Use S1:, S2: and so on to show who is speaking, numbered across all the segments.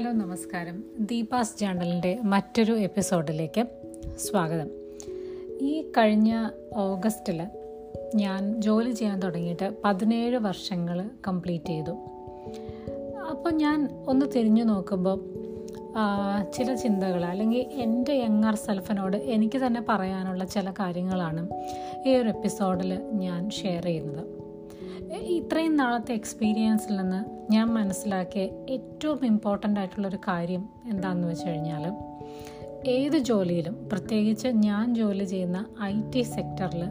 S1: Hello നമസ്കാരം. ദീപാസ് ജേണലിന്റെ മറ്റൊരു എപ്പിസോഡിലേക്ക് സ്വാഗതം. ഈ കഴിഞ്ഞ ഓഗസ്റ്റിൽ ഞാൻ ജോലി ചെയ്യാൻ തുടങ്ങിയിട്ട് പതിനേഴ് വർഷങ്ങൾ കംപ്ലീറ്റ് ചെയ്തു. അപ്പോൾ ഞാൻ ഒന്ന് തിരിഞ്ഞു നോക്കുമ്പോൾ ചില ചിന്തകൾ അല്ലെങ്കിൽ എന്റെ യങ്ങർ സെൽഫിനോട് എനിക്ക് തന്നെ പറയാനുള്ള ചില കാര്യങ്ങളാണ് ഈ ഒരു എപ്പിസോഡിൽ ഞാൻ ഷെയർ ചെയ്യുന്നത്. ഇത്രയും നാളത്തെ എക്സ്പീരിയൻസിൽ നിന്ന് ഞാൻ മനസ്സിലാക്കിയ ഏറ്റവും ഇമ്പോർട്ടന്റ് ആയിട്ടുള്ളൊരു കാര്യം എന്താണെന്ന് വെച്ച് കഴിഞ്ഞാൽ ഏത് ജോലിയിലും പ്രത്യേകിച്ച് ഞാൻ ജോലി ചെയ്യുന്ന ഐ ടി സെക്ടറിൽ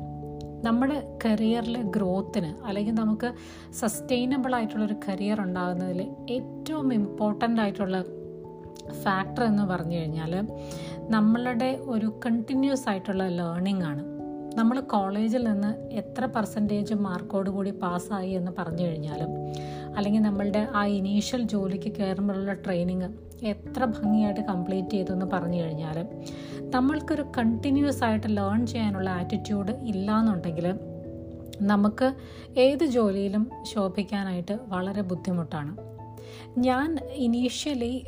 S1: നമ്മുടെ കരിയറിലെ ഗ്രോത്തിന് അല്ലെങ്കിൽ നമുക്ക് സസ്റ്റൈനബിൾ ആയിട്ടുള്ളൊരു കരിയർ ഉണ്ടാകുന്നതിൽ ഏറ്റവും ഇമ്പോർട്ടന്റ് ആയിട്ടുള്ള ഫാക്ടർ എന്ന് പറഞ്ഞു കഴിഞ്ഞാൽ നമ്മളുടെ ഒരു കണ്ടിന്യൂസ് ആയിട്ടുള്ള ലേണിംഗ് ആണ്. നമ്മൾ കോളേജിൽ നിന്ന് എത്ര പെർസെന്റേജ് മാർക്കോട് കൂടി പാസ്സായി എന്ന് പറഞ്ഞു കഴിഞ്ഞാലും അല്ലെങ്കിൽ നമ്മളുടെ ആ ഇനീഷ്യൽ ജോലിക്ക് കയറുമ്പോഴുള്ള ട്രെയിനിങ് എത്ര ഭംഗിയായിട്ട് കംപ്ലീറ്റ് ചെയ്തു എന്ന് പറഞ്ഞു കഴിഞ്ഞാലും നമ്മൾക്കൊരു കണ്ടിന്യൂസ് ആയിട്ട് ലേൺ ചെയ്യാനുള്ള ആറ്റിറ്റ്യൂഡ് ഇല്ലയെന്നുണ്ടെങ്കിൽ നമുക്ക് ഏത് ജോലിയിലും ശോഭിക്കാനായിട്ട് വളരെ ബുദ്ധിമുട്ടാണ്. ഞാൻ ഇനീഷ്യലി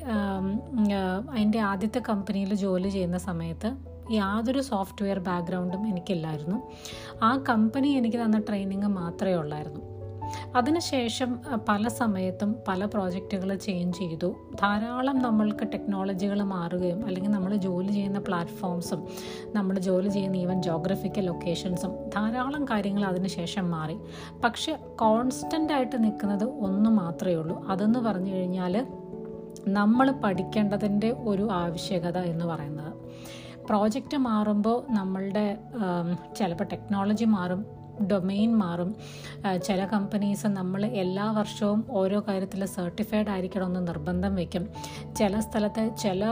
S1: എന്റെ ആദ്യത്തെ കമ്പനിയിൽ ജോലി ചെയ്യുന്ന സമയത്ത് യാതൊരു സോഫ്റ്റ്വെയർ ബാക്ക്ഗ്രൗണ്ടും എനിക്കില്ലായിരുന്നു. ആ കമ്പനി എനിക്ക് തന്ന ട്രെയിനിങ് മാത്രമേ ഉള്ളായിരുന്നു. അതിനുശേഷം പല സമയത്തും പല പ്രോജക്റ്റുകൾ ചേഞ്ച് ചെയ്തു. ധാരാളം നമ്മൾക്ക് ടെക്നോളജികൾ മാറുകയും അല്ലെങ്കിൽ നമ്മൾ ജോലി ചെയ്യുന്ന പ്ലാറ്റ്ഫോംസും നമ്മൾ ജോലി ചെയ്യുന്ന ഈവൻ ജോഗ്രഫിക്കൽ ലൊക്കേഷൻസും ധാരാളം കാര്യങ്ങൾ അതിനുശേഷം മാറി. പക്ഷെ കോൺസ്റ്റന്റ് ആയിട്ട് നിൽക്കുന്നത് ഒന്ന് മാത്രമേ ഉള്ളൂ. അതെന്ന് പറഞ്ഞു കഴിഞ്ഞാൽ നമ്മൾ പഠിക്കേണ്ടതിന്റെ ഒരു ആവശ്യകത എന്ന് പറയുന്നത്. പ്രോജക്റ്റ് മാറുമ്പോൾ നമ്മളുടെ ചിലപ്പോൾ ടെക്നോളജി മാറും ഡൊമെയിൻ മാറും. ചില കമ്പനീസ് നമ്മൾ എല്ലാ വർഷവും ഓരോ കാര്യത്തിൽ സർട്ടിഫൈഡ് ആയിരിക്കണമെന്ന് നിർബന്ധം വയ്ക്കും ചില സ്ഥലത്ത് ചില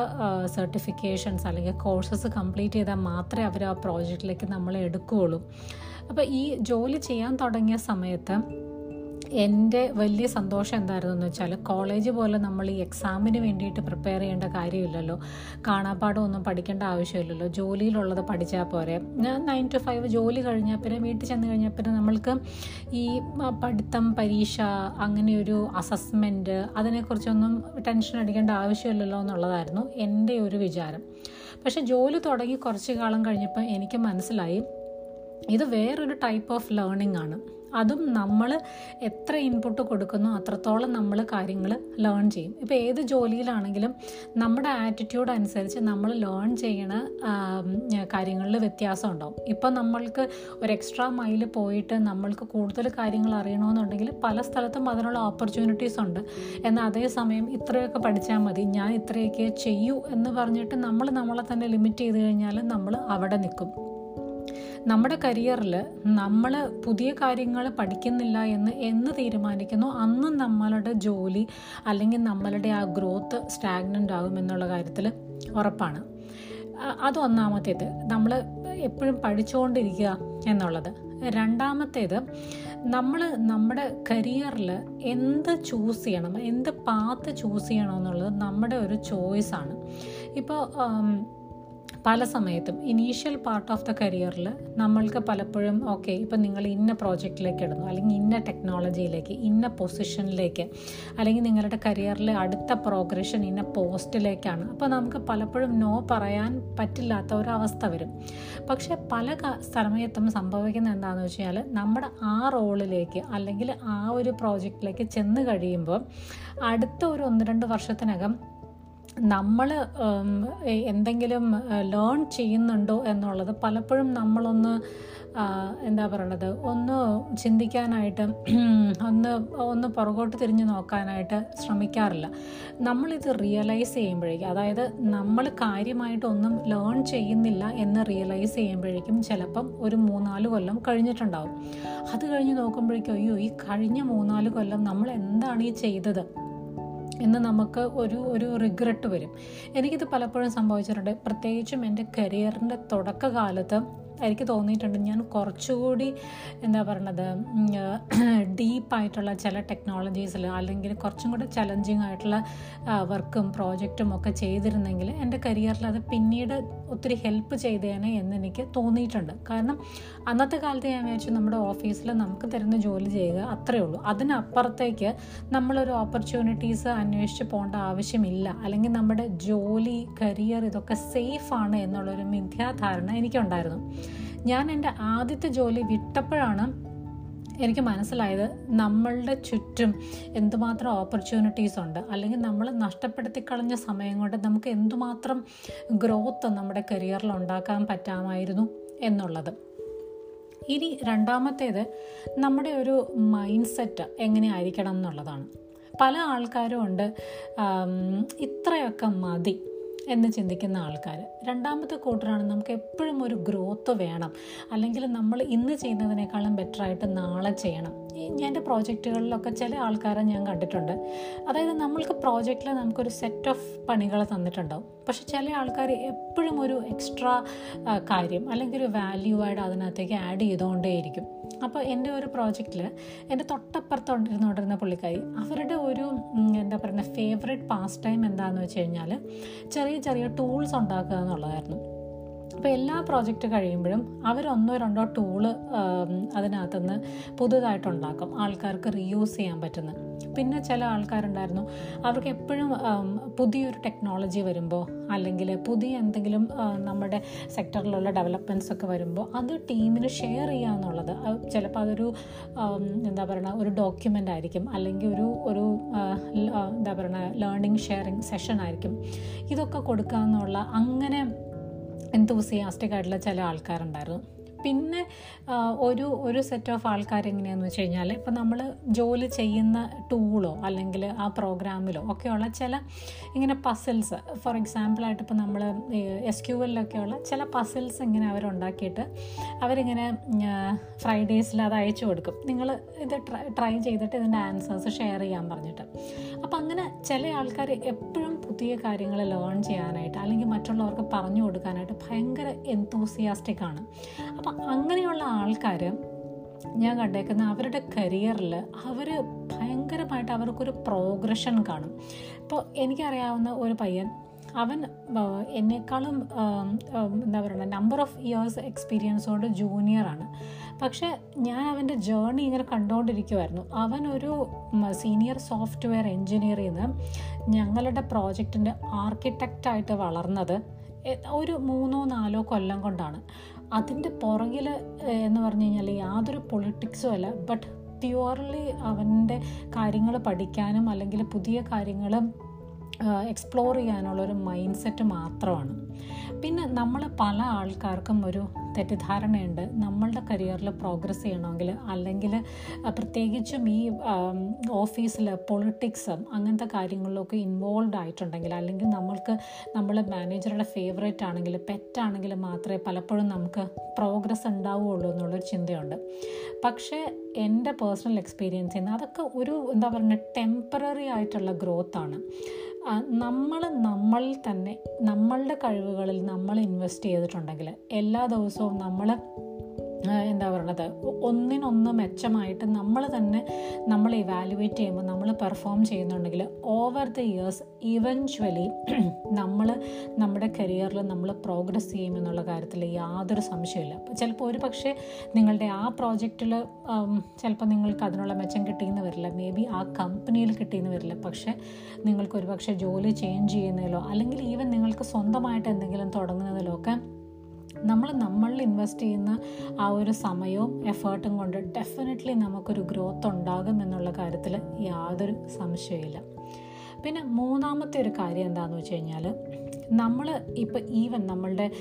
S1: സർട്ടിഫിക്കേഷൻസ് അല്ലെങ്കിൽ കോഴ്സസ് കംപ്ലീറ്റ് ചെയ്താൽ മാത്രമേ അവർ ആ പ്രോജക്റ്റിലേക്ക് നമ്മളെ എടുക്കുകയുള്ളൂ. അപ്പോൾ ഈ ജോലി ചെയ്യാൻ തുടങ്ങിയ സമയത്ത് എന്റെ വലിയ സന്തോഷം എന്തായിരുന്നു എന്ന് വെച്ചാൽ കോളേജ് പോലെ നമ്മൾ ഈ എക്സാമിന് വേണ്ടിയിട്ട് പ്രിപ്പയർ ചെയ്യേണ്ട കാര്യമില്ലല്ലോ. കാണാപ്പാടം ഒന്നും പഠിക്കേണ്ട ആവശ്യമില്ലല്ലോ. ജോലിയിലുള്ളത് പഠിച്ചാൽ പോരെ. ഞാൻ നയൻ ടു ഫൈവ് ജോലി കഴിഞ്ഞാൽ പിന്നെ വീട്ടിൽ ചെന്ന് കഴിഞ്ഞാൽ പിന്നെ നമ്മൾക്ക് ഈ പഠിത്തം പരീക്ഷ അങ്ങനെയൊരു അസസ്മെന്റ് അതിനെക്കുറിച്ചൊന്നും ടെൻഷൻ അടിക്കേണ്ട ആവശ്യമില്ലല്ലോ എന്നുള്ളതായിരുന്നു എന്റെ ഒരു വിചാരം. പക്ഷേ ജോലി തുടങ്ങി കുറച്ച് കാലം കഴിഞ്ഞപ്പോൾ എനിക്ക് മനസ്സിലായി. ഇത് വേറൊരു ടൈപ്പ് ഓഫ് ലേണിംഗ് ആണ്. അതും നമ്മൾ എത്ര ഇൻപുട്ട് കൊടുക്കുന്നു അത്രത്തോളം നമ്മൾ കാര്യങ്ങൾ ലേൺ ചെയ്യും. ഇപ്പോൾ ഏത് ജോലിയിലാണെങ്കിലും നമ്മുടെ ആറ്റിറ്റ്യൂഡ് അനുസരിച്ച് നമ്മൾ ലേൺ ചെയ്യണ കാര്യങ്ങളിൽ വ്യത്യാസം ഉണ്ടാവും. ഇപ്പം നമ്മൾക്ക് ഒരു എക്സ്ട്രാ മൈൽ പോയിട്ട് നമ്മൾക്ക് കൂടുതൽ കാര്യങ്ങൾ അറിയണമെന്നുണ്ടെങ്കിൽ പല സ്ഥലത്തും അതിനുള്ള ഓപ്പർച്യൂണിറ്റീസ് ഉണ്ട്. എന്നാൽ അതേസമയം ഇത്രയൊക്കെ പഠിച്ചാൽ മതി ഞാൻ ഇത്രയൊക്കെ ചെയ്യൂ എന്ന് പറഞ്ഞിട്ട് നമ്മൾ നമ്മളെ തന്നെ ലിമിറ്റ് ചെയ്ത് കഴിഞ്ഞാൽ നമ്മൾ അവിടെ നിൽക്കും. നമ്മുടെ കരിയറിൽ നമ്മൾ പുതിയ കാര്യങ്ങൾ പഠിക്കുന്നില്ല എന്ന് എന്ന് തീരുമാനിക്കുന്നു. അന്ന് നമ്മളുടെ ജോലി അല്ലെങ്കിൽ നമ്മളുടെ ആ ഗ്രോത്ത് സ്റ്റാഗ്നന്റ് ആകും എന്നുള്ള കാര്യത്തിൽ ഉറപ്പാണ്. അ- അത് ഒന്നാമത്തേത് നമ്മൾ എപ്പോഴും പഠിച്ചുകൊണ്ടിരിക്കുക എന്നുള്ളത്. രണ്ടാമത്തേത് നമ്മൾ നമ്മുടെ കരിയറിൽ എന്ത് ചൂസ് ചെയ്യണം എന്ത് പാത്ത് ചൂസ് ചെയ്യണം എന്നുള്ളത് നമ്മുടെ ഒരു ചോയ്സാണ് ഇപ്പോൾ പല സമയത്തും ഇനീഷ്യൽ പാർട്ട് ഓഫ് ദ കരിയറിൽ നമ്മൾക്ക് പലപ്പോഴും ഓക്കെ ഇപ്പം നിങ്ങൾ ഇന്ന പ്രോജക്റ്റിലേക്ക് ഇടുന്നു അല്ലെങ്കിൽ ഇന്ന ടെക്നോളജിയിലേക്ക് ഇന്ന പൊസിഷനിലേക്ക് അല്ലെങ്കിൽ നിങ്ങളുടെ കരിയറിലെ അടുത്ത പ്രോഗ്രഷൻ ഇന്ന പോസ്റ്റിലേക്കാണ് അപ്പോൾ നമുക്ക് പലപ്പോഴും നോ പറയാൻ പറ്റില്ലാത്ത ഒരവസ്ഥ വരും. പക്ഷേ പല സമയത്തും സംഭവിക്കുന്നത് എന്താണെന്ന് വെച്ചാൽ നമ്മുടെ ആ റോളിലേക്ക് അല്ലെങ്കിൽ ആ ഒരു പ്രോജക്റ്റിലേക്ക് ചെന്ന് കഴിയുമ്പോൾ അടുത്ത ഒരു ഒന്ന് രണ്ട് വർഷത്തിനകം നമ്മൾ എന്തെങ്കിലും ലേൺ ചെയ്യുന്നുണ്ടോ എന്നുള്ളത് പലപ്പോഴും നമ്മളൊന്ന് എന്താ പറയണത് ഒന്ന് ചിന്തിക്കാനായിട്ട് ഒന്ന് ഒന്ന് പുറകോട്ട് തിരിഞ്ഞ് നോക്കാനായിട്ട് ശ്രമിക്കാറില്ല. നമ്മളിത് റിയലൈസ് ചെയ്യുമ്പോഴേക്കും അതായത് നമ്മൾ കാര്യമായിട്ടൊന്നും ലേൺ ചെയ്യുന്നില്ല എന്ന് റിയലൈസ് ചെയ്യുമ്പോഴേക്കും ചിലപ്പം ഒരു മൂന്നാൽ കൊല്ലം കഴിഞ്ഞിട്ടുണ്ടാവും. അത് കഴിഞ്ഞ് നോക്കുമ്പോഴേക്കും അയ്യോ ഈ കഴിഞ്ഞ മൂന്നാൽ കൊല്ലം നമ്മൾ എന്താണ് ഈ ചെയ്തത്? എന്ന് നമുക്ക് ഒരു ഒരു റിഗ്രറ്റ് വരും. എനിക്കിത് പലപ്പോഴും സംഭവിച്ചിട്ടുണ്ട്. പ്രത്യേകിച്ചും എന്റെ കരിയറിന്റെ തുടക്കകാലത്ത് എനിക്ക് തോന്നിയിട്ടുണ്ട്. ഞാൻ കുറച്ചുകൂടി എന്താ പറയണത് ഡീപ്പായിട്ടുള്ള ചില ടെക്നോളജീസിൽ അല്ലെങ്കിൽ കുറച്ചും കൂടെ ചലഞ്ചിങ് ആയിട്ടുള്ള വർക്കും പ്രോജക്റ്റും ഒക്കെ ചെയ്തിരുന്നെങ്കിൽ എന്റെ കരിയറിൽ അത് പിന്നീട് ഒത്തിരി ഹെൽപ്പ് ചെയ്തേനെ എന്ന് എനിക്ക് തോന്നിയിട്ടുണ്ട്. കാരണം അന്നത്തെ കാലത്ത് ഞാൻ വിചാരിച്ചു നമ്മുടെ ഓഫീസിൽ നമുക്ക് തരുന്ന ജോലി ചെയ്യുക അത്രയേ ഉള്ളൂ. അതിനപ്പുറത്തേക്ക് നമ്മളൊരു ഓപ്പർച്യൂണിറ്റീസ് അന്വേഷിച്ച് പോകേണ്ട ആവശ്യമില്ല. അല്ലെങ്കിൽ നമ്മുടെ ജോലി കരിയർ ഇതൊക്കെ സേഫാണ് എന്നുള്ളൊരു മിഥ്യാധാരണ എനിക്കുണ്ടായിരുന്നു. ഞാൻ എന്റെ ആദ്യത്തെ ജോലി വിട്ടപ്പോഴാണ് എനിക്ക് മനസ്സിലായത് നമ്മളുടെ ചുറ്റും എന്തുമാത്രം ഓപ്പർച്യൂണിറ്റീസ് ഉണ്ട്. അല്ലെങ്കിൽ നമ്മൾ നഷ്ടപ്പെടുത്തി കളഞ്ഞ സമയം കൊണ്ട് നമുക്ക് എന്തുമാത്രം ഗ്രോത്ത് നമ്മുടെ കരിയറിൽ ഉണ്ടാക്കാൻ പറ്റാമായിരുന്നു എന്നുള്ളത്. ഇനി രണ്ടാമത്തേത് നമ്മുടെ ഒരു മൈൻഡ് സെറ്റ് എങ്ങനെയായിരിക്കണം എന്നുള്ളതാണ്. പല ആൾക്കാരും ഉണ്ട് ഇത്രയൊക്കെ മതി. എന്ന് ചിന്തിക്കുന്ന ആൾക്കാർ രണ്ടാമത്തെ കൂട്ടറാണ് നമുക്ക് എപ്പോഴും ഒരു ഗ്രോത്ത് വേണം. അല്ലെങ്കിൽ നമ്മൾ ഇന്ന് ചെയ്യുന്നതിനേക്കാളും ബെറ്ററായിട്ട് നാളെ ചെയ്യണം. എന്റെ പ്രോജക്റ്റുകളിലൊക്കെ ചില ആൾക്കാരെ ഞാൻ കണ്ടിട്ടുണ്ട്. അതായത് നമ്മൾക്ക് പ്രോജക്റ്റിൽ നമുക്കൊരു സെറ്റ് ഓഫ് പണികൾ തന്നിട്ടുണ്ടാവും. പക്ഷെ ചില ആൾക്കാർ എപ്പോഴും ഒരു എക്സ്ട്രാ കാര്യം അല്ലെങ്കിൽ ഒരു വാല്യൂ ആയിട്ട് അതിനകത്തേക്ക് ആഡ് ചെയ്തുകൊണ്ടേയിരിക്കും. അപ്പോൾ എന്റെ ഒരു പ്രോജക്റ്റിൽ എന്റെ തൊട്ടപ്പുറത്ത് ഇരുന്നുകൊണ്ടിരുന്ന പുള്ളിക്കാരി അവരുടെ ഒരു എന്താ പറയുക ഫേവറേറ്റ് പാസ്റ്റ് ടൈം എന്താണെന്ന് വെച്ച് കഴിഞ്ഞാൽ ചെറിയ ചെറിയ ടൂൾസ് ഉണ്ടാക്കുക എന്നുള്ളതായിരുന്നു. അപ്പോൾ എല്ലാ പ്രോജക്റ്റ് കഴിയുമ്പോഴും അവരൊന്നോ രണ്ടോ ടൂൾ അതിനകത്തുനിന്ന് പുതുതായിട്ടുണ്ടാക്കും. ആൾക്കാർക്ക് റീയൂസ് ചെയ്യാൻ പറ്റുന്നത് പിന്നെ ചില ആൾക്കാരുണ്ടായിരുന്നു. അവർക്ക് എപ്പോഴും പുതിയൊരു ടെക്നോളജി വരുമ്പോൾ അല്ലെങ്കിൽ പുതിയ എന്തെങ്കിലും നമ്മുടെ സെക്ടറിലുള്ള ഡെവലപ്മെന്റ്സ് ഒക്കെ വരുമ്പോൾ അത് ടീമിന് ഷെയർ ചെയ്യുക എന്നുള്ളത് ചിലപ്പോൾ അതൊരു എന്താ പറയുക ഒരു ഡോക്യുമെന്റ് ആയിരിക്കും. അല്ലെങ്കിൽ ഒരു ഒരു എന്താ പറയുക ലേണിംഗ് ഷെയറിങ് സെഷൻ ആയിരിക്കും. ഇതൊക്കെ കൊടുക്കുക എന്നുള്ള അങ്ങനെ എന്തൂസിയാസ്റ്റിക് ആയിട്ടുള്ള ചില ആൾക്കാരുണ്ടായിരുന്നു. പിന്നെ ഒരു ഒരു സെറ്റ് ഓഫ് ആൾക്കാർ എങ്ങനെയാണെന്ന് വെച്ച് കഴിഞ്ഞാൽ ഇപ്പം നമ്മൾ ജോലി ചെയ്യുന്ന ടൂളോ അല്ലെങ്കിൽ ആ പ്രോഗ്രാമിലോ ഒക്കെയുള്ള ചില ഇങ്ങനെ പസിൽസ് ഫോർ എക്സാമ്പിളായിട്ട് ഇപ്പോൾ നമ്മൾ എസ് ക്യു എല്ലൊക്കെയുള്ള ചില പസിൽസ് ഇങ്ങനെ അവരുണ്ടാക്കിയിട്ട് അവരിങ്ങനെ ഫ്രൈഡേസിൽ അത് അയച്ചു കൊടുക്കും. നിങ്ങൾ ഇത് ട്രൈ ചെയ്തിട്ട് ഇതിന്റെ ആൻസേഴ്സ് ഷെയർ ചെയ്യാൻ പറഞ്ഞിട്ട്. അപ്പം അങ്ങനെ ചില ആൾക്കാർ എപ്പോഴും പുതിയ കാര്യങ്ങൾ ലേൺ ചെയ്യാനായിട്ട് അല്ലെങ്കിൽ മറ്റുള്ളവർക്ക് പറഞ്ഞു കൊടുക്കാനായിട്ട് ഭയങ്കര എന്തൂസിയാസ്റ്റിക് ആണ്. അപ്പം അങ്ങനെയുള്ള ആൾക്കാർ ഞാൻ കണ്ടേക്കുന്ന അവരുടെ കരിയറിൽ അവർ ഭയങ്കരമായിട്ട് അവർക്കൊരു പ്രോഗ്രഷൻ കാണും. ഇപ്പോൾ എനിക്കറിയാവുന്ന ഒരു പയ്യൻ അവൻ എന്നെക്കാളും എന്താ പറയുക നമ്പർ ഓഫ് ഇയേഴ്സ് എക്സ്പീരിയൻസോട് ജൂനിയറാണ് പക്ഷേ ഞാൻ അവന്റെ ജേർണി ഇങ്ങനെ കണ്ടുകൊണ്ടിരിക്കുമായിരുന്നു അവനൊരു സീനിയർ സോഫ്റ്റ്വെയർ എൻജിനീയറിൽ നിന്ന് ഞങ്ങളുടെ പ്രോജക്റ്റിന്റെ ആർക്കിടെക്റ്റായിട്ട് വളർന്നത് ഒരു മൂന്നോ നാലോ കൊല്ലം കൊണ്ടാണ്. അതിന്റെ പുറകിൽ എന്ന് പറഞ്ഞു കഴിഞ്ഞാൽ യാതൊരു പൊളിറ്റിക്സും അല്ല ബട്ട് പ്യുവർലി അവന്റെ കാര്യങ്ങൾ പഠിക്കാനും അല്ലെങ്കിൽ പുതിയ കാര്യങ്ങളും എക്സ്പ്ലോർ ചെയ്യാനുള്ള ഒരു മൈൻഡ് സെറ്റ് മാത്രമാണ്. പിന്നെ നമ്മൾ പല ആൾക്കാർക്കും ഒരു തെറ്റിദ്ധാരണയുണ്ട്. നമ്മളുടെ കരിയറിൽ പ്രോഗ്രസ് ചെയ്യണമെങ്കിൽ അല്ലെങ്കിൽ പ്രത്യേകിച്ചും ഈ ഓഫീസിൽ പൊളിറ്റിക്സും അങ്ങനത്തെ കാര്യങ്ങളിലൊക്കെ ഇൻവോൾവ് ആയിട്ടുണ്ടെങ്കിൽ അല്ലെങ്കിൽ നമ്മൾക്ക് നമ്മൾ മാനേജറുടെ ഫേവറേറ്റ് ആണെങ്കിൽ പെറ്റാണെങ്കിൽ മാത്രമേ പലപ്പോഴും നമുക്ക് പ്രോഗ്രസ് ഉണ്ടാവുകയുള്ളൂ എന്നുള്ളൊരു ചിന്തയുണ്ട്. പക്ഷേ എന്റെ പേഴ്സണൽ എക്സ്പീരിയൻസ് നിന്ന് അതൊക്കെ ഒരു എന്താ പറയുക ടെമ്പററി ആയിട്ടുള്ള ഗ്രോത്താണ് നമ്മൾ നമ്മളിൽ തന്നെ നമ്മളുടെ കഴിവുകളിൽ നമ്മൾ ഇൻവെസ്റ്റ് ചെയ്തിട്ടുണ്ടെങ്കിൽ എല്ലാ ദിവസവും നമ്മൾ എന്താ പറയണത് ഒന്നിനൊന്ന് മെച്ചമായിട്ട് നമ്മൾ തന്നെ നമ്മൾ ഇവാലുവേറ്റ് ചെയ്യുമ്പോൾ നമ്മൾ പെർഫോം ചെയ്യുന്നുണ്ടെങ്കിൽ ഓവർ ദ ഇയേഴ്സ് ഇവഞ്ച്വലി നമ്മൾ നമ്മുടെ കരിയറിൽ നമ്മൾ പ്രോഗ്രസ് ചെയ്യുമെന്നുള്ള കാര്യത്തിൽ യാതൊരു സംശയമില്ല ചിലപ്പോൾ ഒരു പക്ഷേ നിങ്ങളുടെ ആ പ്രോജക്റ്റിൽ ചിലപ്പോൾ നിങ്ങൾക്ക് അതിനുള്ള മെച്ചം കിട്ടിയെന്ന് വരില്ല. മേ ബി ആ കമ്പനിയിൽ കിട്ടിയെന്ന് വരില്ല. പക്ഷേ നിങ്ങൾക്ക് ഒരു പക്ഷേ ജോലി ചേഞ്ച് ചെയ്യുന്നതിലോ അല്ലെങ്കിൽ ഈവൻ നിങ്ങൾക്ക് സ്വന്തമായിട്ട് എന്തെങ്കിലും തുടങ്ങുന്നതിലോ ഒക്കെ നമ്മൾ നമ്മളിൽ ഇൻവെസ്റ്റ് ചെയ്യുന്ന ആ ഒരു സമയവും എഫേർട്ടും കൊണ്ട് ഡെഫിനറ്റ്ലി നമുക്കൊരു ഗ്രോത്ത് ഉണ്ടാകും എന്നുള്ള കാര്യത്തിൽ യാതൊരു സംശയമില്ല പിന്നെ മൂന്നാമത്തെ ഒരു കാര്യം എന്താണെന്ന് വെച്ച് കഴിഞ്ഞാൽ നമ്മൾ ഇപ്പോൾ ഈവൻ നമ്മളുടെ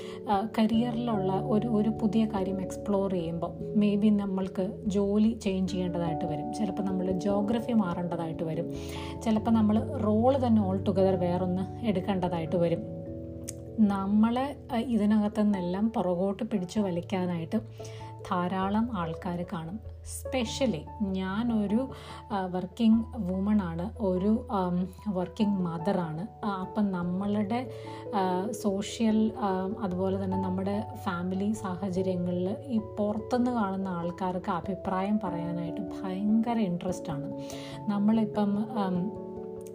S1: കരിയറിലുള്ള ഒരു ഒരു പുതിയ കാര്യം എക്സ്പ്ലോർ ചെയ്യുമ്പോൾ മേ ബി നമ്മൾക്ക് ജോലി ചേഞ്ച് ചെയ്യേണ്ടതായിട്ട് വരും. ചിലപ്പോൾ നമ്മൾ ജോഗ്രഫി മാറേണ്ടതായിട്ട് വരും. ചിലപ്പോൾ നമ്മൾ റോൾ തന്നെ ഓൾ ടുഗദർ വേറൊന്ന് എടുക്കേണ്ടതായിട്ട് വരും. നമ്മളെ ഇതിനകത്തു നിന്നെല്ലാം പുറകോട്ട് പിടിച്ചു വലിക്കാനായിട്ട് ധാരാളം ആൾക്കാർ കാണും. സ്പെഷ്യലി ഞാനൊരു വർക്കിംഗ് വുമൺ ആണ്. ഒരു വർക്കിംഗ് മദറാണ് അപ്പം നമ്മളുടെ സോഷ്യൽ അതുപോലെ തന്നെ നമ്മുടെ ഫാമിലി സാഹചര്യങ്ങളിൽ ഈ പുറത്തുനിന്ന് കാണുന്ന ആൾക്കാർക്ക് അഭിപ്രായം പറയാനായിട്ട് ഭയങ്കര ഇൻട്രസ്റ്റ് ആണ്. നമ്മളിപ്പം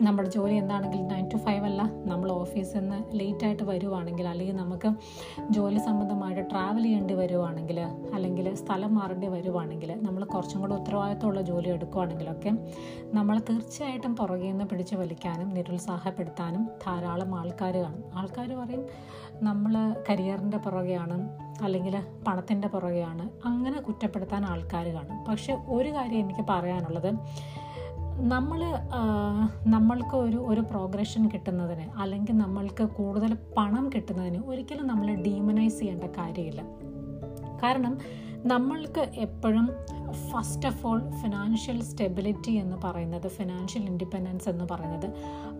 S1: നമ്മുടെ ജോലി എന്താണെങ്കിൽ നയൻ ടു ഫൈവ് അല്ല. നമ്മൾ ഓഫീസിൽ നിന്ന് ലേറ്റായിട്ട് വരുവാണെങ്കിൽ അല്ലെങ്കിൽ നമുക്ക് ജോലി സംബന്ധമായിട്ട് ട്രാവൽ ചെയ്യേണ്ടി വരുവാണെങ്കിൽ അല്ലെങ്കിൽ സ്ഥലം മാറേണ്ടി വരുവാണെങ്കിൽ നമ്മൾ കുറച്ചും കൂടെ ഉത്തരവാദിത്തമുള്ള ജോലി എടുക്കുവാണെങ്കിലൊക്കെ നമ്മൾ തീർച്ചയായിട്ടും പുറകെ നിന്ന് പിടിച്ചു വലിക്കാനും നിരുത്സാഹപ്പെടുത്താനും ധാരാളം ആൾക്കാർ കാണും. ആൾക്കാർ പറയും നമ്മൾ കരിയറിന്റെ പുറകെയാണ് അല്ലെങ്കിൽ പണത്തിന്റെ പുറകെയാണ്. അങ്ങനെ കുറ്റപ്പെടുത്താൻ ആൾക്കാർ കാണും. പക്ഷെ ഒരു കാര്യം എനിക്ക് പറയാനുള്ളത് നമ്മൾ നമ്മൾക്ക് ഒരു ഒരു പ്രോഗ്രഷൻ കിട്ടുന്നതിന് അല്ലെങ്കിൽ നമ്മൾക്ക് കൂടുതൽ പണം കിട്ടുന്നതിന് ഒരിക്കലും നമ്മൾ ഡീമനൈസ് ചെയ്യേണ്ട കാര്യമില്ല. കാരണം നമ്മൾക്ക് എപ്പോഴും first of all financial stability എന്ന് പറയുന്നത് ഫിനാൻഷ്യൽ ഇൻഡിപെൻഡൻസ് എന്ന് പറയുന്നത്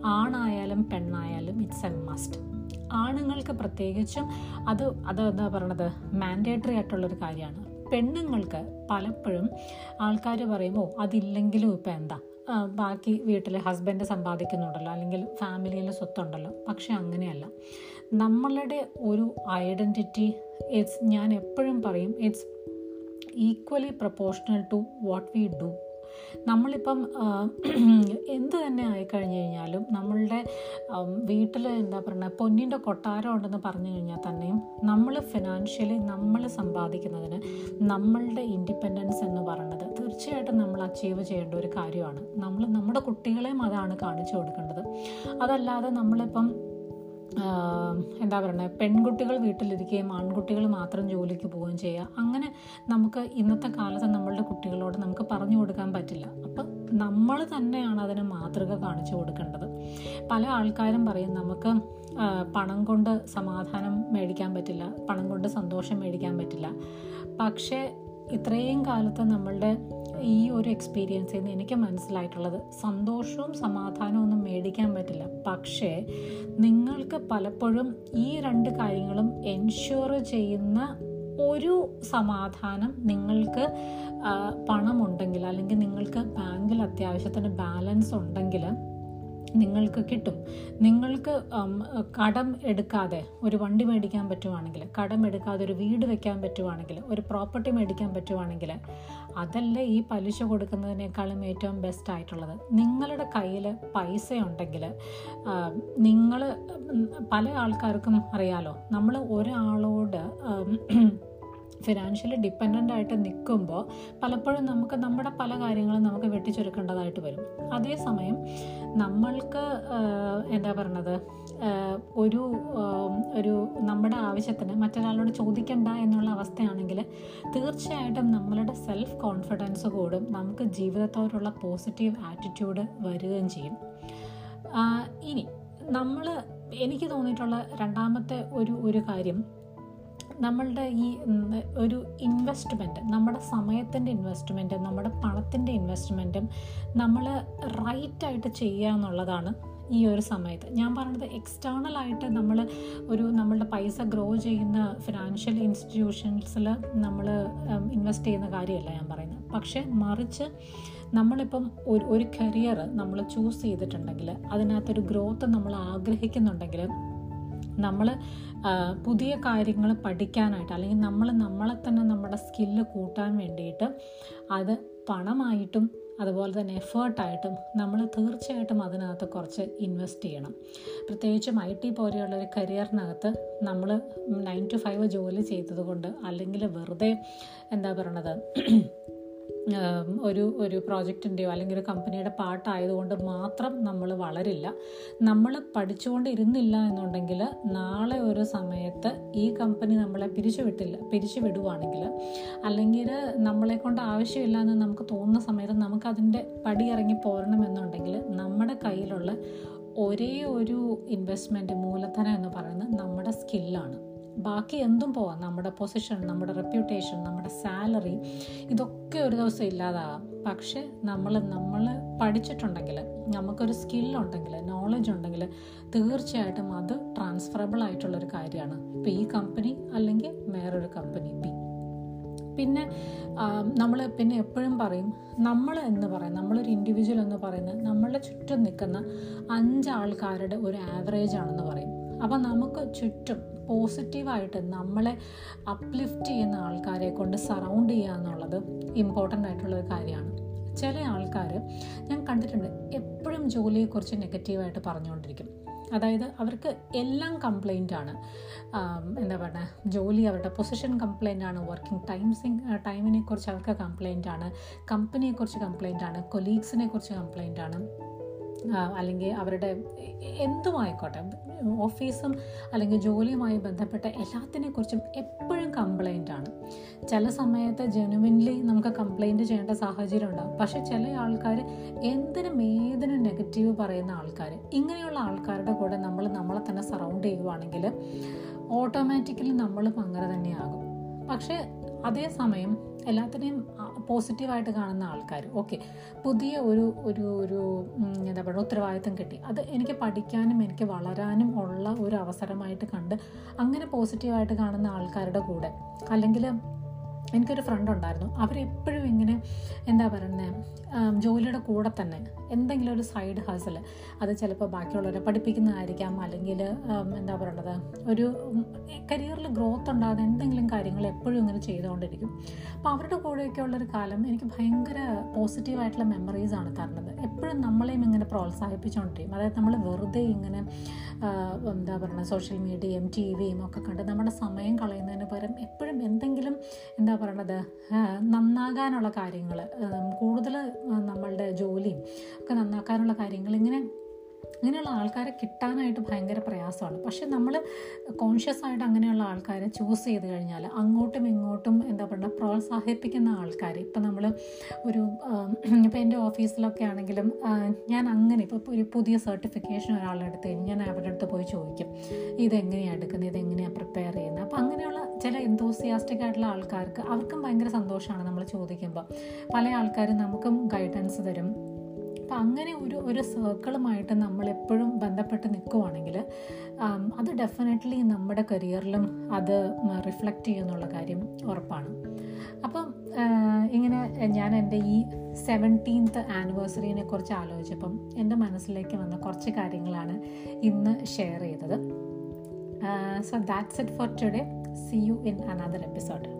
S1: ആണായാലും പെണ്ണായാലും ഇറ്റ്സ് എ മസ്റ്റ് ആണുങ്ങൾക്ക് പ്രത്യേകിച്ചും അത് അത് എന്താ പറയണത്? മാൻഡേറ്ററി ആയിട്ടുള്ളൊരു കാര്യമാണ്. പെണ്ണുങ്ങൾക്ക് പലപ്പോഴും ആൾക്കാർ പറയുമ്പോൾ അതില്ലെങ്കിലും ഇപ്പം എന്താ? ബാക്കി വീട്ടിൽ ഹസ്ബൻഡ് സമ്പാദിക്കുന്നുണ്ടല്ലോ അല്ലെങ്കിൽ ഫാമിലിയിൽ സ്വത്തുണ്ടല്ലോ. പക്ഷെ അങ്ങനെയല്ല. നമ്മളുടെ ഒരു ഐഡന്റിറ്റി ഇറ്റ്സ് ഞാൻ എപ്പോഴും പറയും it's equally proportional to what we do നമ്മളിപ്പം എന്ത് തന്നെ ആയിക്കഴിഞ്ഞു കഴിഞ്ഞാലും നമ്മളുടെ വീട്ടിൽ എന്താ പറയുക പൊന്നിന്റെ കൊട്ടാരം ഉണ്ടെന്ന് പറഞ്ഞു കഴിഞ്ഞാൽ തന്നെയും നമ്മൾ ഫിനാൻഷ്യലി നമ്മൾ സമ്പാദിക്കുന്നതിന് നമ്മളുടെ ഇൻഡിപെൻഡൻസ് എന്ന് പറയുന്നത് തീർച്ചയായിട്ടും നമ്മൾ അച്ചീവ് ചെയ്യേണ്ട ഒരു കാര്യമാണ്. നമ്മൾ നമ്മുടെ കുട്ടികളെയും അതാണ് കാണിച്ചു കൊടുക്കേണ്ടത്. അതല്ലാതെ നമ്മളിപ്പം എന്താ പറയുന്നത് പെൺകുട്ടികൾ വീട്ടിലിരിക്കുകയും ആൺകുട്ടികൾ മാത്രം ജോലിക്ക് പോവുകയും ചെയ്യുക. അങ്ങനെ നമുക്ക് ഇന്നത്തെ കാലത്ത് നമ്മളുടെ കുട്ടികളോട് നമുക്ക് പറഞ്ഞു കൊടുക്കാൻ പറ്റില്ല. അപ്പം നമ്മൾ തന്നെയാണ് അതിന് മാതൃക കാണിച്ചു കൊടുക്കേണ്ടത്. പല ആൾക്കാരും പറയും നമുക്ക് പണം കൊണ്ട് സമാധാനം മേടിക്കാൻ പറ്റില്ല പണം കൊണ്ട് സന്തോഷം മേടിക്കാൻ പറ്റില്ല. പക്ഷേ ഇത്രയും കാലത്ത് നമ്മളുടെ ഈ ഒരു എക്സ്പീരിയൻസിൽ നിന്ന് എനിക്ക് മനസ്സിലായിട്ടുള്ളത് സന്തോഷവും സമാധാനവും ഒന്നും മേടിക്കാൻ പറ്റില്ല. പക്ഷേ നിങ്ങൾക്ക് പലപ്പോഴും ഈ രണ്ട് കാര്യങ്ങളും എൻഷുർ ചെയ്യുന്ന ഒരു സമാധാനം നിങ്ങൾക്ക് പണമുണ്ടെങ്കിൽ അല്ലെങ്കിൽ നിങ്ങൾക്ക് ബാങ്കിൽ അത്യാവശ്യത്തിന് ബാലൻസ് ഉണ്ടെങ്കിൽ നിങ്ങൾക്ക് കിട്ടും. നിങ്ങൾക്ക് കടം എടുക്കാതെ ഒരു വണ്ടി മേടിക്കാൻ പറ്റുവാണെങ്കിൽ കടം എടുക്കാതെ ഒരു വീട് വെക്കാൻ പറ്റുവാണെങ്കിൽ ഒരു പ്രോപ്പർട്ടി മേടിക്കാൻ പറ്റുവാണെങ്കിൽ അതല്ലേ ഈ പലിശ കൊടുക്കുന്നതിനേക്കാളും ഏറ്റവും ബെസ്റ്റ് ആയിട്ടുള്ളത്. നിങ്ങളുടെ കയ്യിൽ പൈസ ഉണ്ടെങ്കിൽ നിങ്ങൾ പല ആൾക്കാർക്കും അറിയാലോ നമ്മൾ ഒരാളോട് ഫിനാൻഷ്യലി ഡിപ്പെൻഡന്റ് ആയിട്ട് നിൽക്കുമ്പോൾ പലപ്പോഴും നമുക്ക് നമ്മുടെ പല കാര്യങ്ങളും നമുക്ക് വെട്ടിച്ചുരുക്കേണ്ടതായിട്ട് വരും. അതേസമയം നമ്മൾക്ക് എന്താ പറയണത് ഒരു ഒരു നമ്മുടെ ആവശ്യത്തിന് മറ്റൊരാളോട് ചോദിക്കണ്ട എന്നുള്ള അവസ്ഥയാണെങ്കിൽ തീർച്ചയായിട്ടും നമ്മളുടെ സെൽഫ് കോൺഫിഡൻസ് കൂടും. നമുക്ക് ജീവിതത്തോടുള്ള പോസിറ്റീവ് ആറ്റിറ്റ്യൂഡ് വരികയും ചെയ്യും. ഇനി നമ്മൾ എനിക്ക് തോന്നിയിട്ടുള്ള രണ്ടാമത്തെ ഒരു ഒരു കാര്യം നമ്മളുടെ ഈ ഒരു ഇൻവെസ്റ്റ്മെന്റ് നമ്മുടെ സമയത്തിന്റെ ഇൻവെസ്റ്റ്മെന്റും നമ്മുടെ പണത്തിന്റെ ഇൻവെസ്റ്റ്മെന്റും നമ്മൾ റൈറ്റായിട്ട് ചെയ്യുക എന്നുള്ളതാണ് ഈ ഒരു സമയത്ത്. ഞാൻ പറഞ്ഞത് എക്സ്റ്റേണലായിട്ട് നമ്മൾ ഒരു നമ്മളുടെ പൈസ ഗ്രോ ചെയ്യുന്ന ഫിനാൻഷ്യൽ ഇൻസ്റ്റിറ്റ്യൂഷൻസിൽ നമ്മൾ ഇൻവെസ്റ്റ് ചെയ്യുന്ന കാര്യമല്ല ഞാൻ പറയുന്നത്. പക്ഷേ മറിച്ച് നമ്മളിപ്പം ഒരു ഒരു കരിയർ നമ്മൾ ചൂസ് ചെയ്തിട്ടുണ്ടെങ്കിൽ അതിനകത്തൊരു ഗ്രോത്ത് നമ്മൾ ആഗ്രഹിക്കുന്നുണ്ടെങ്കിൽ നമ്മൾ പുതിയ കാര്യങ്ങൾ പഠിക്കാനായിട്ട് അല്ലെങ്കിൽ നമ്മൾ നമ്മളെ തന്നെ നമ്മുടെ സ്കില്ല് കൂട്ടാൻ വേണ്ടിയിട്ട് അത് പണമായിട്ടും അതുപോലെ തന്നെ എഫേർട്ടായിട്ടും നമ്മൾ തീർച്ചയായിട്ടും അതിനകത്ത് കുറച്ച് ഇൻവെസ്റ്റ് ചെയ്യണം. പ്രത്യേകിച്ചും ഐ ടി പോലെയുള്ള ഒരു കരിയറിനകത്ത് നമ്മൾ നയൻ ടു ഫൈവ് ജോലി ചെയ്തതുകൊണ്ട് അല്ലെങ്കിൽ വെറുതെ എന്താ പറയണത് ഒരു ഒരു പ്രോജക്റ്റിന്റെയോ അല്ലെങ്കിൽ ഒരു കമ്പനിയുടെ പാട്ടായതുകൊണ്ട് മാത്രം നമ്മൾ വളരില്ല. നമ്മൾ പഠിച്ചുകൊണ്ട് ഇരുന്നില്ല എന്നുണ്ടെങ്കിൽ നാളെ ഒരു സമയത്ത് ഈ കമ്പനി നമ്മളെ പിരിച്ചുവിട്ടില്ല പിരിച്ചു വിടുവാണെങ്കിൽ അല്ലെങ്കിൽ നമ്മളെ കൊണ്ട് ആവശ്യമില്ല എന്ന് നമുക്ക് തോന്നുന്ന സമയത്ത് നമുക്കതിന്റെ പടി ഇറങ്ങി പോരണമെന്നുണ്ടെങ്കിൽ നമ്മുടെ കയ്യിലുള്ള ഒരേ ഒരു ഇൻവെസ്റ്റ്മെന്റ് മൂലധനം എന്ന് പറയുന്നത് നമ്മുടെ സ്കില്ലാണ് ബാക്കി എന്തും പോവാം. നമ്മുടെ പൊസിഷൻ നമ്മുടെ റെപ്യൂട്ടേഷൻ നമ്മുടെ സാലറി ഇതൊക്കെ ഒരു ദിവസം ഇല്ലാതാകാം പക്ഷെ നമ്മൾ നമ്മൾ പഠിച്ചിട്ടുണ്ടെങ്കിൽ നമുക്കൊരു സ്കില്ലുണ്ടെങ്കിൽ നോളജ് ഉണ്ടെങ്കിൽ തീർച്ചയായിട്ടും അത് ട്രാൻസ്ഫറബിൾ ആയിട്ടുള്ളൊരു കാര്യമാണ്. ഇപ്പോൾ ഈ കമ്പനി അല്ലെങ്കിൽ വേറൊരു കമ്പനി ബി പിന്നെ നമ്മൾ പിന്നെ എപ്പോഴും പറയും നമ്മൾ എന്ന് പറയും നമ്മളൊരു ഇൻഡിവിജ്വൽ എന്ന് പറയുന്നത് നമ്മളുടെ ചുറ്റും നിൽക്കുന്ന അഞ്ച് ആൾക്കാരുടെ ഒരു ആവറേജ് ആണെന്ന് പറയും. അപ്പം നമുക്ക് ചുറ്റും പോസിറ്റീവായിട്ട് നമ്മളെ അപ്ലിഫ്റ്റ് ചെയ്യുന്ന ആൾക്കാരെ കൊണ്ട് സറൗണ്ട് ചെയ്യുക എന്നുള്ളത് ഇമ്പോർട്ടന്റ് ആയിട്ടുള്ള ഒരു കാര്യമാണ്. ചില ആൾക്കാർ ഞാൻ കണ്ടിട്ടുണ്ട് എപ്പോഴും ജോലിയെക്കുറിച്ച് നെഗറ്റീവായിട്ട് പറഞ്ഞുകൊണ്ടിരിക്കും. അതായത് അവർക്ക് എല്ലാം കംപ്ലൈന്റ് ആണ്. എന്താ പറയുക ജോലി അവരുടെ പൊസിഷൻ കംപ്ലൈന്റ് ആണ് വർക്കിംഗ് ടൈംസിങ് ടൈമിനെ കുറിച്ച് അവർക്ക് കംപ്ലൈന്റ് ആണ് കമ്പനിയെക്കുറിച്ച് കംപ്ലൈന്റ് ആണ് കൊലീഗ്സിനെ കുറിച്ച് ആണ്. അല്ലെങ്കിൽ അവരുടെ എന്തുമായിക്കോട്ടെ ഓഫീസും അല്ലെങ്കിൽ ജോലിയുമായി ബന്ധപ്പെട്ട എല്ലാത്തിനെക്കുറിച്ചും എപ്പോഴും കംപ്ലൈന്റ് ആണ്. ചില സമയത്ത് ജെനുവിൻലി നമുക്ക് കംപ്ലൈന്റ് ചെയ്യേണ്ട സാഹചര്യം ഉണ്ടാകും പക്ഷെ ചില ആൾക്കാർ എന്തിനും ഏതിനും നെഗറ്റീവ് പറയുന്ന ആൾക്കാർ ഇങ്ങനെയുള്ള ആൾക്കാരുടെ കൂടെ നമ്മൾ നമ്മളെ തന്നെ സറൗണ്ട് ചെയ്യുവാണെങ്കിൽ ഓട്ടോമാറ്റിക്കലി നമ്മളും അങ്ങനെ തന്നെയാകും. പക്ഷേ അതേസമയം എല്ലാത്തിനെയും പോസിറ്റീവായിട്ട് കാണുന്ന ആൾക്കാർ. ഓക്കെ. പുതിയ ഒരു ഒരു ഒരു എന്താ പറയുക ഉത്തരവാദിത്തം കിട്ടി. അത് എനിക്ക് പഠിക്കാനും എനിക്ക് വളരാനും ഉള്ള ഒരു അവസരമായിട്ട് കണ്ട് അങ്ങനെ പോസിറ്റീവായിട്ട് കാണുന്ന ആൾക്കാരുടെ കൂടെ. അല്ലെങ്കിൽ എനിക്കൊരു ഫ്രണ്ട് ഉണ്ടായിരുന്നു. അവരെപ്പോഴും ഇങ്ങനെ എന്താ പറയുന്നത് ജോലിയുടെ കൂടെ തന്നെ എന്തെങ്കിലും ഒരു സൈഡ് ഹസിൽ അത് ചിലപ്പോൾ ബാക്കിയുള്ളവരെ പഠിപ്പിക്കുന്നതായിരിക്കാം. അല്ലെങ്കിൽ എന്താ പറയണത് ഒരു കരിയറിൽ ഗ്രോത്ത് ഉണ്ടാകുന്ന എന്തെങ്കിലും കാര്യങ്ങൾ എപ്പോഴും ഇങ്ങനെ ചെയ്തുകൊണ്ടിരിക്കും. അപ്പോൾ അവരുടെ കൂടെയൊക്കെ ഉള്ളൊരു കാലം എനിക്ക് ഭയങ്കര പോസിറ്റീവായിട്ടുള്ള മെമ്മറീസാണ് തരുന്നത്. എപ്പോഴും നമ്മളെയും ഇങ്ങനെ പ്രോത്സാഹിപ്പിച്ചുകൊണ്ടിരിക്കും. അതായത് നമ്മൾ വെറുതെ ഇങ്ങനെ എന്താ പറയുക സോഷ്യൽ മീഡിയയും ടി വിയും ഒക്കെ കണ്ട് നമ്മുടെ സമയം കളയുന്നതിന് പകരം എപ്പോഴും എന്തെങ്കിലും എന്താ പറയണത് നന്നാകാനുള്ള കാര്യങ്ങൾ കൂടുതൽ നമ്മളുടെ ജോലിയും ഒക്കെ നന്നാക്കാനുള്ള കാര്യങ്ങൾ ഇങ്ങനെ ഇങ്ങനെയുള്ള ആൾക്കാരെ കിട്ടാനായിട്ട് ഭയങ്കര പ്രയാസമാണ്. പക്ഷെ നമ്മൾ കോൺഷ്യസ് ആയിട്ട് അങ്ങനെയുള്ള ആൾക്കാരെ ചൂസ് ചെയ്ത് കഴിഞ്ഞാൽ അങ്ങോട്ടും ഇങ്ങോട്ടും എന്താ പറയുക പ്രോത്സാഹിപ്പിക്കുന്ന ആൾക്കാർ ഇപ്പം നമ്മൾ ഒരു ഇപ്പം എന്റെ ഓഫീസിലൊക്കെ ആണെങ്കിലും ഞാൻ അങ്ങനെ ഇപ്പോൾ ഒരു പുതിയ സർട്ടിഫിക്കേഷൻ ഒരാളുടെ അടുത്ത് ഞാൻ അവരുടെ അടുത്ത് പോയി ചോദിക്കും ഇതെങ്ങനെയാണ് എടുക്കുന്നത്? ഇതെങ്ങനെയാണ് പ്രിപ്പയർ ചെയ്യുന്നത്? അപ്പോൾ അങ്ങനെയുള്ള ചില എന്തോസിയാസ്റ്റിക് ആയിട്ടുള്ള ആൾക്കാർക്ക് അവർക്കും ഭയങ്കര സന്തോഷമാണ് നമ്മൾ ചോദിക്കുമ്പോൾ പല ആൾക്കാരും നമുക്കും ഗൈഡൻസ് തരും. അപ്പം അങ്ങനെ ഒരു ഒരു സർക്കിളുമായിട്ട് നമ്മളെപ്പോഴും ബന്ധപ്പെട്ട് നിൽക്കുവാണെങ്കിൽ അത് ഡെഫിനറ്റ്ലി നമ്മുടെ കരിയറിലും അത് റിഫ്ലക്റ്റ് ചെയ്യുന്നുള്ള കാര്യം ഉറപ്പാണ്. അപ്പം ഇങ്ങനെ ഞാൻ എന്റെ ഈ സെവന്റീൻത്ത് ആനിവേഴ്സറിനെ കുറിച്ച് ആലോചിച്ചപ്പം എന്റെ മനസ്സിലേക്ക് വന്ന കുറച്ച് കാര്യങ്ങളാണ് ഇന്ന് ഷെയർ ചെയ്തത്. So that's it for today see you in another episode